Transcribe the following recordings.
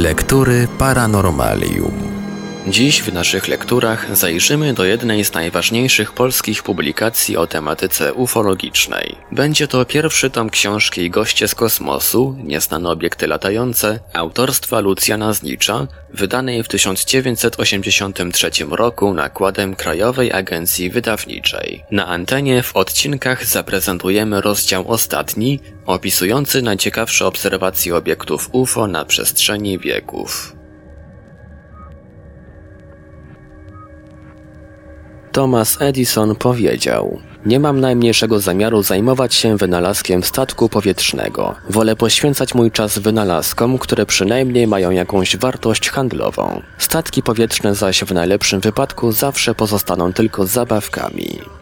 Lektury Paranormalium. Dziś w naszych lekturach zajrzymy do jednej z najważniejszych polskich publikacji o tematyce ufologicznej. Będzie to pierwszy tom książki Goście z kosmosu, Nieznane obiekty latające, autorstwa Lucjana Znicza, wydanej w 1983 roku nakładem Krajowej Agencji Wydawniczej. Na antenie w odcinkach zaprezentujemy rozdział ostatni, opisujący najciekawsze obserwacje obiektów UFO na przestrzeni wieków. Thomas Edison powiedział: Nie mam najmniejszego zamiaru zajmować się wynalazkiem statku powietrznego. Wolę poświęcać mój czas wynalazkom, które przynajmniej mają jakąś wartość handlową. Statki powietrzne zaś w najlepszym wypadku zawsze pozostaną tylko zabawkami.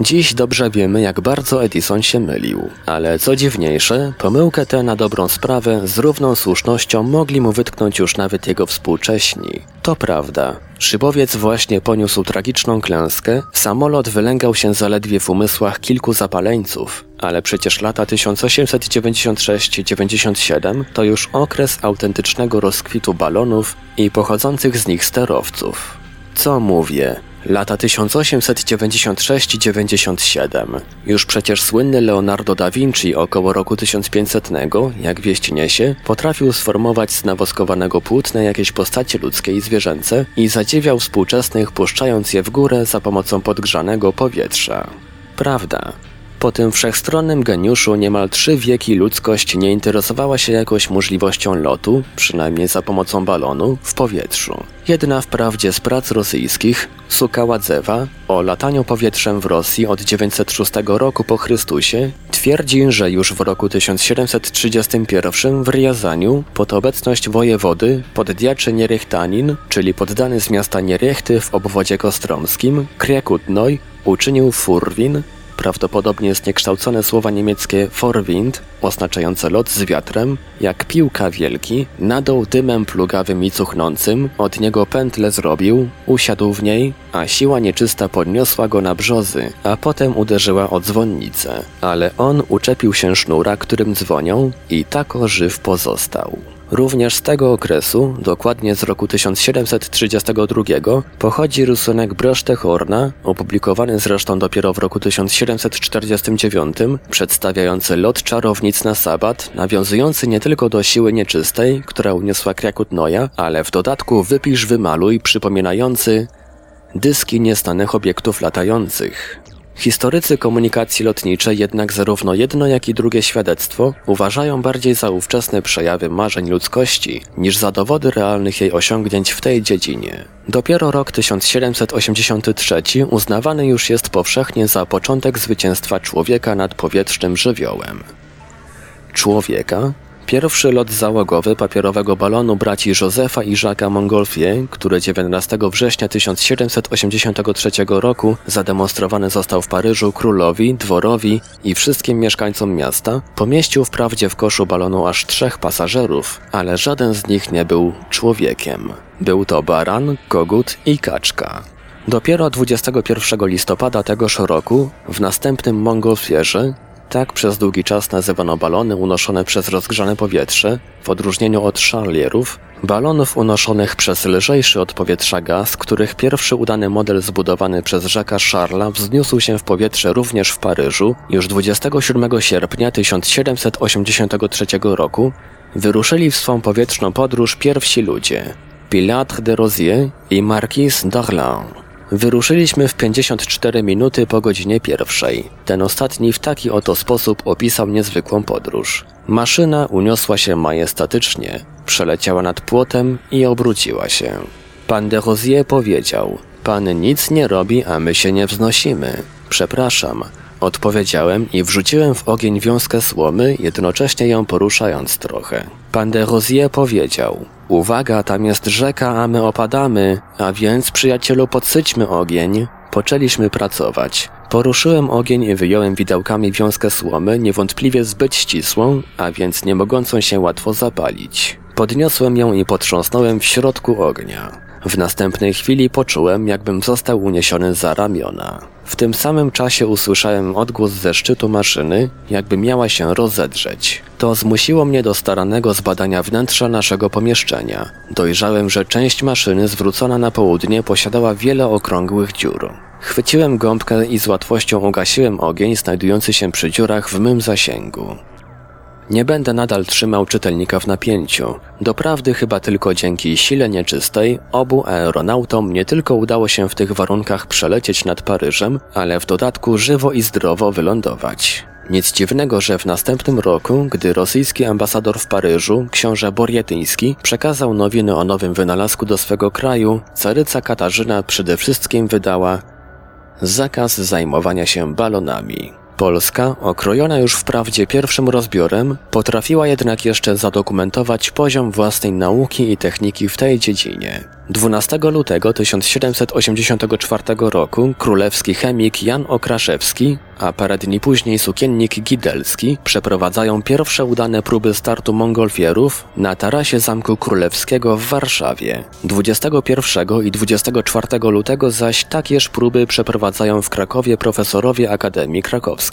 Dziś dobrze wiemy, jak bardzo Edison się mylił. Ale co dziwniejsze, pomyłkę tę na dobrą sprawę z równą słusznością mogli mu wytknąć już nawet jego współcześni. To prawda. Szybowiec właśnie poniósł tragiczną klęskę, samolot wylęgał się zaledwie w umysłach kilku zapaleńców, ale przecież lata 1896-97 to już okres autentycznego rozkwitu balonów i pochodzących z nich sterowców. Co mówię? Lata 1896-97. Już przecież słynny Leonardo da Vinci około roku 1500, jak wieść niesie, potrafił sformować z nawoskowanego płótna jakieś postacie ludzkie i zwierzęce i zadziwiał współczesnych puszczając je w górę za pomocą podgrzanego powietrza. Prawda. Po tym wszechstronnym geniuszu niemal trzy wieki ludzkość nie interesowała się jakoś możliwością lotu, przynajmniej za pomocą balonu, w powietrzu. Jedna wprawdzie z prac rosyjskich, Sukaładzewa, o lataniu powietrzem w Rosji od 906 roku po Chrystusie, twierdzi, że już w roku 1731 w Riazaniu pod obecność wojewody poddiaczy Nierechtanin, czyli poddany z miasta Nierechty w obwodzie kostromskim, Kriakutnoj, uczynił Furwin, prawdopodobnie zniekształcone słowa niemieckie Vorwind, oznaczające lot z wiatrem, jak piłka wielki, nadał dymem plugawym i cuchnącym, od niego pętlę zrobił, usiadł w niej, a siła nieczysta podniosła go na brzozy, a potem uderzyła o dzwonnicę. Ale on uczepił się sznura, którym dzwonią i tako żyw pozostał. Również z tego okresu, dokładnie z roku 1732, pochodzi rysunek Broszte Horna, opublikowany zresztą dopiero w roku 1749, przedstawiający lot czarownic na sabat, nawiązujący nie tylko do siły nieczystej, która uniosła Krakutnoja, ale w dodatku wypisz wymaluj przypominający dyski niestanych obiektów latających. Historycy komunikacji lotniczej jednak zarówno jedno jak i drugie świadectwo uważają bardziej za ówczesne przejawy marzeń ludzkości niż za dowody realnych jej osiągnięć w tej dziedzinie. Dopiero rok 1783 uznawany już jest powszechnie za początek zwycięstwa człowieka nad powietrznym żywiołem. Człowieka, Pierwszy lot załogowy papierowego balonu braci Józefa i Jacques'a Montgolfier, który 19 września 1783 roku zademonstrowany został w Paryżu królowi, dworowi i wszystkim mieszkańcom miasta, pomieścił wprawdzie w koszu balonu aż trzech pasażerów, ale żaden z nich nie był człowiekiem. Był to baran, kogut i kaczka. Dopiero 21 listopada tegoż roku, w następnym Montgolfierze, tak przez długi czas nazywano balony unoszone przez rozgrzane powietrze, w odróżnieniu od szalierów, balonów unoszonych przez lżejszy od powietrza gaz, których pierwszy udany model zbudowany przez Jacques'a Charlesa wzniósł się w powietrze również w Paryżu już 27 sierpnia 1783 roku, wyruszyli w swą powietrzną podróż pierwsi ludzie, Pilatre de Rosier i Marquis d'Orléans. Wyruszyliśmy w 54 minuty po godzinie pierwszej. Ten ostatni w taki oto sposób opisał niezwykłą podróż. Maszyna uniosła się majestatycznie, przeleciała nad płotem i obróciła się. Pan de Rosier powiedział: Pan nic nie robi, a my się nie wznosimy. Przepraszam, Odpowiedziałem i wrzuciłem w ogień wiązkę słomy, jednocześnie ją poruszając trochę. Pan de Rosier powiedział: Uwaga, tam jest rzeka, a my opadamy, a więc, przyjacielu, podsyćmy ogień. Poczęliśmy pracować. Poruszyłem ogień i wyjąłem widełkami wiązkę słomy, niewątpliwie zbyt ścisłą, a więc nie mogącą się łatwo zapalić. Podniosłem ją i potrząsnąłem w środku ognia. W następnej chwili poczułem, jakbym został uniesiony za ramiona. W tym samym czasie usłyszałem odgłos ze szczytu maszyny, jakby miała się rozedrzeć. To zmusiło mnie do staranego zbadania wnętrza naszego pomieszczenia. Dojrzałem, że część maszyny zwrócona na południe posiadała wiele okrągłych dziur. Chwyciłem gąbkę i z łatwością ugasiłem ogień znajdujący się przy dziurach w mym zasięgu. Nie będę nadal trzymał czytelnika w napięciu. Doprawdy chyba tylko dzięki sile nieczystej obu aeronautom nie tylko udało się w tych warunkach przelecieć nad Paryżem, ale w dodatku żywo i zdrowo wylądować. Nic dziwnego, że w następnym roku, gdy rosyjski ambasador w Paryżu, książę Borietyński, przekazał nowiny o nowym wynalazku do swego kraju, caryca Katarzyna przede wszystkim wydała zakaz zajmowania się balonami. Polska, okrojona już wprawdzie pierwszym rozbiorem, potrafiła jednak jeszcze zadokumentować poziom własnej nauki i techniki w tej dziedzinie. 12 lutego 1784 roku królewski chemik Jan Okraszewski, a parę dni później sukiennik Gidelski przeprowadzają pierwsze udane próby startu mongolfierów na tarasie Zamku Królewskiego w Warszawie. 21 i 24 lutego zaś takież próby przeprowadzają w Krakowie profesorowie Akademii Krakowskiej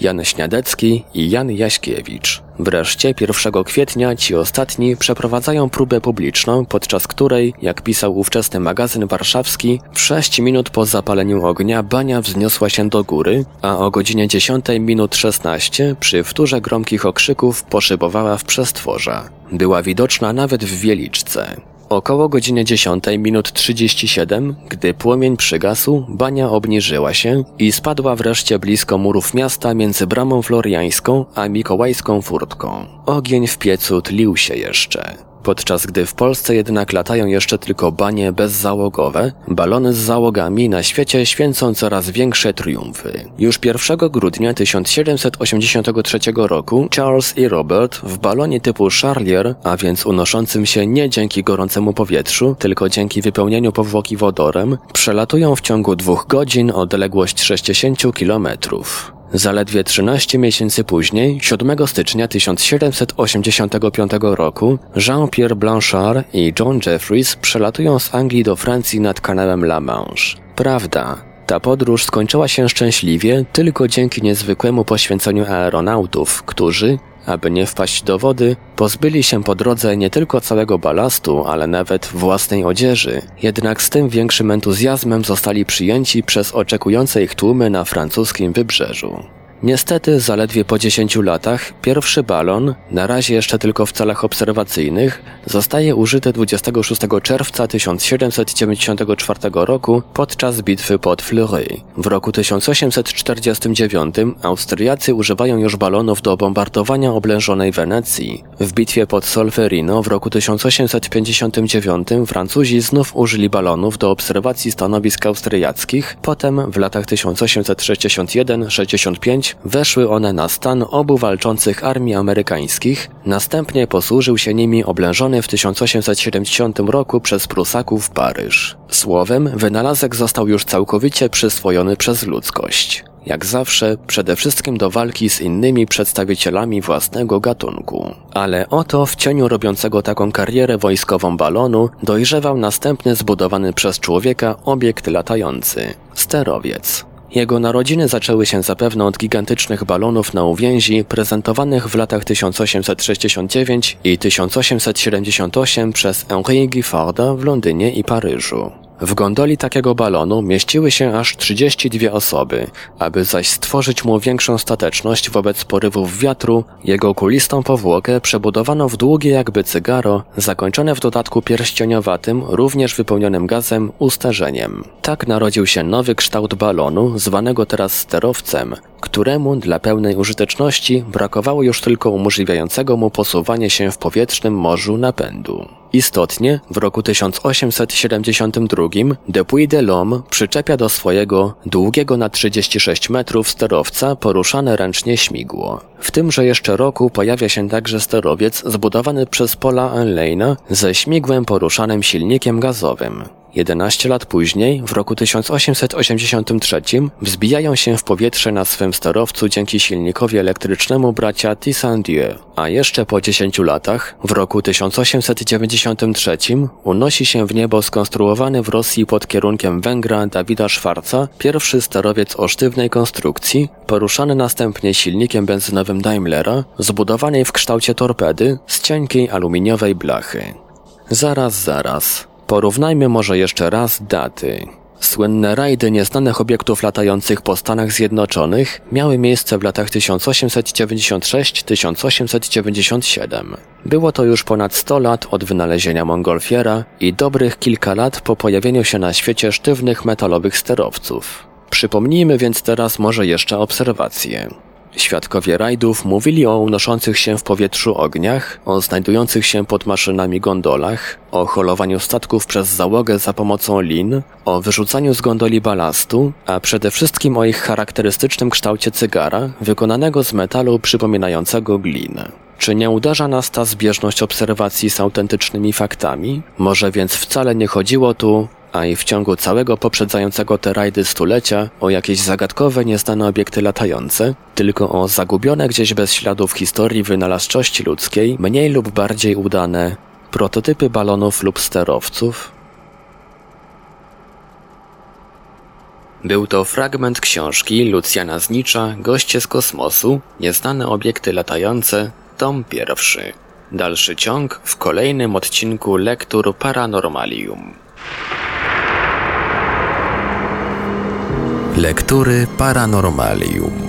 Jan Śniadecki i Jan Jaśkiewicz. Wreszcie 1 kwietnia ci ostatni przeprowadzają próbę publiczną, podczas której, jak pisał ówczesny magazyn warszawski, w 6 minut po zapaleniu ognia bania wzniosła się do góry, a o godzinie 10 minut 16 przy wtórze gromkich okrzyków poszybowała w przestworza. Była widoczna nawet w Wieliczce. Około godziny 10 minut 37, gdy płomień przygasł, bania obniżyła się i spadła wreszcie blisko murów miasta między bramą floriańską a mikołajską furtką. Ogień w piecu tlił się jeszcze. Podczas gdy w Polsce jednak latają jeszcze tylko banie bezzałogowe, balony z załogami na świecie święcą coraz większe triumfy. Już 1 grudnia 1783 roku Charles i Robert w balonie typu Charlier, a więc unoszącym się nie dzięki gorącemu powietrzu, tylko dzięki wypełnieniu powłoki wodorem, przelatują w ciągu dwóch godzin odległość 60 kilometrów. Zaledwie 13 miesięcy później, 7 stycznia 1785 roku, Jean-Pierre Blanchard i John Jeffries przelatują z Anglii do Francji nad kanałem La Manche. Prawda, ta podróż skończyła się szczęśliwie tylko dzięki niezwykłemu poświęceniu aeronautów, którzy, aby nie wpaść do wody, pozbyli się po drodze nie tylko całego balastu, ale nawet własnej odzieży. Jednak z tym większym entuzjazmem zostali przyjęci przez oczekujące ich tłumy na francuskim wybrzeżu. Niestety, zaledwie po 10 latach, pierwszy balon, na razie jeszcze tylko w celach obserwacyjnych, zostaje użyty 26 czerwca 1794 roku podczas bitwy pod Fleury. W roku 1849 Austriacy używają już balonów do bombardowania oblężonej Wenecji. W bitwie pod Solferino w roku 1859 Francuzi znów użyli balonów do obserwacji stanowisk austriackich, potem w latach 1861-65 weszły one na stan obu walczących armii amerykańskich, następnie posłużył się nimi oblężony w 1870 roku przez Prusaków Paryż. Słowem, wynalazek został już całkowicie przyswojony przez ludzkość. Jak zawsze, przede wszystkim do walki z innymi przedstawicielami własnego gatunku. Ale oto w cieniu robiącego taką karierę wojskową balonu dojrzewał następny zbudowany przez człowieka obiekt latający sterowiec. Jego narodziny zaczęły się zapewne od gigantycznych balonów na uwięzi prezentowanych w latach 1869 i 1878 przez Henri Gifforda w Londynie i Paryżu. W gondoli takiego balonu mieściły się aż 32 osoby, aby zaś stworzyć mu większą stateczność wobec porywów wiatru, jego kulistą powłokę przebudowano w długie jakby cygaro, zakończone w dodatku pierścieniowatym, również wypełnionym gazem, usterzeniem. Tak narodził się nowy kształt balonu, zwanego teraz sterowcem, któremu dla pełnej użyteczności brakowało już tylko umożliwiającego mu posuwanie się w powietrznym morzu napędu. Istotnie, w roku 1872 Depuis de l'Homme przyczepia do swojego, długiego na 36 metrów sterowca poruszane ręcznie śmigło. W tymże jeszcze roku pojawia się także sterowiec zbudowany przez Paula Enleina ze śmigłem poruszanym silnikiem gazowym. 11 lat później, w roku 1883, wzbijają się w powietrze na swym sterowcu dzięki silnikowi elektrycznemu bracia Tissandieu, a jeszcze po 10 latach, w roku 1893, unosi się w niebo skonstruowany w Rosji pod kierunkiem Węgra Dawida Szwarca pierwszy sterowiec o sztywnej konstrukcji, poruszany następnie silnikiem benzynowym Daimlera, zbudowanej w kształcie torpedy z cienkiej aluminiowej blachy. Zaraz, zaraz. Porównajmy może jeszcze raz daty. Słynne rajdy nieznanych obiektów latających po Stanach Zjednoczonych miały miejsce w latach 1896-1897. Było to już ponad 100 lat od wynalezienia Montgolfiera i dobrych kilka lat po pojawieniu się na świecie sztywnych metalowych sterowców. Przypomnijmy więc teraz może jeszcze obserwacje. Świadkowie rajdów mówili o unoszących się w powietrzu ogniach, o znajdujących się pod maszynami gondolach, o holowaniu statków przez załogę za pomocą lin, o wyrzucaniu z gondoli balastu, a przede wszystkim o ich charakterystycznym kształcie cygara, wykonanego z metalu przypominającego glinę. Czy nie uderza nas ta zbieżność obserwacji z autentycznymi faktami? Może więc wcale nie chodziło tu a i w ciągu całego poprzedzającego te rajdy stulecia o jakieś zagadkowe, nieznane obiekty latające, tylko o zagubione gdzieś bez śladów historii wynalazczości ludzkiej, mniej lub bardziej udane prototypy balonów lub sterowców? Był to fragment książki Lucjana Znicza Goście z kosmosu, nieznane obiekty latające, tom pierwszy. Dalszy ciąg w kolejnym odcinku Lektur Paranormalium. Lektury Paranormalium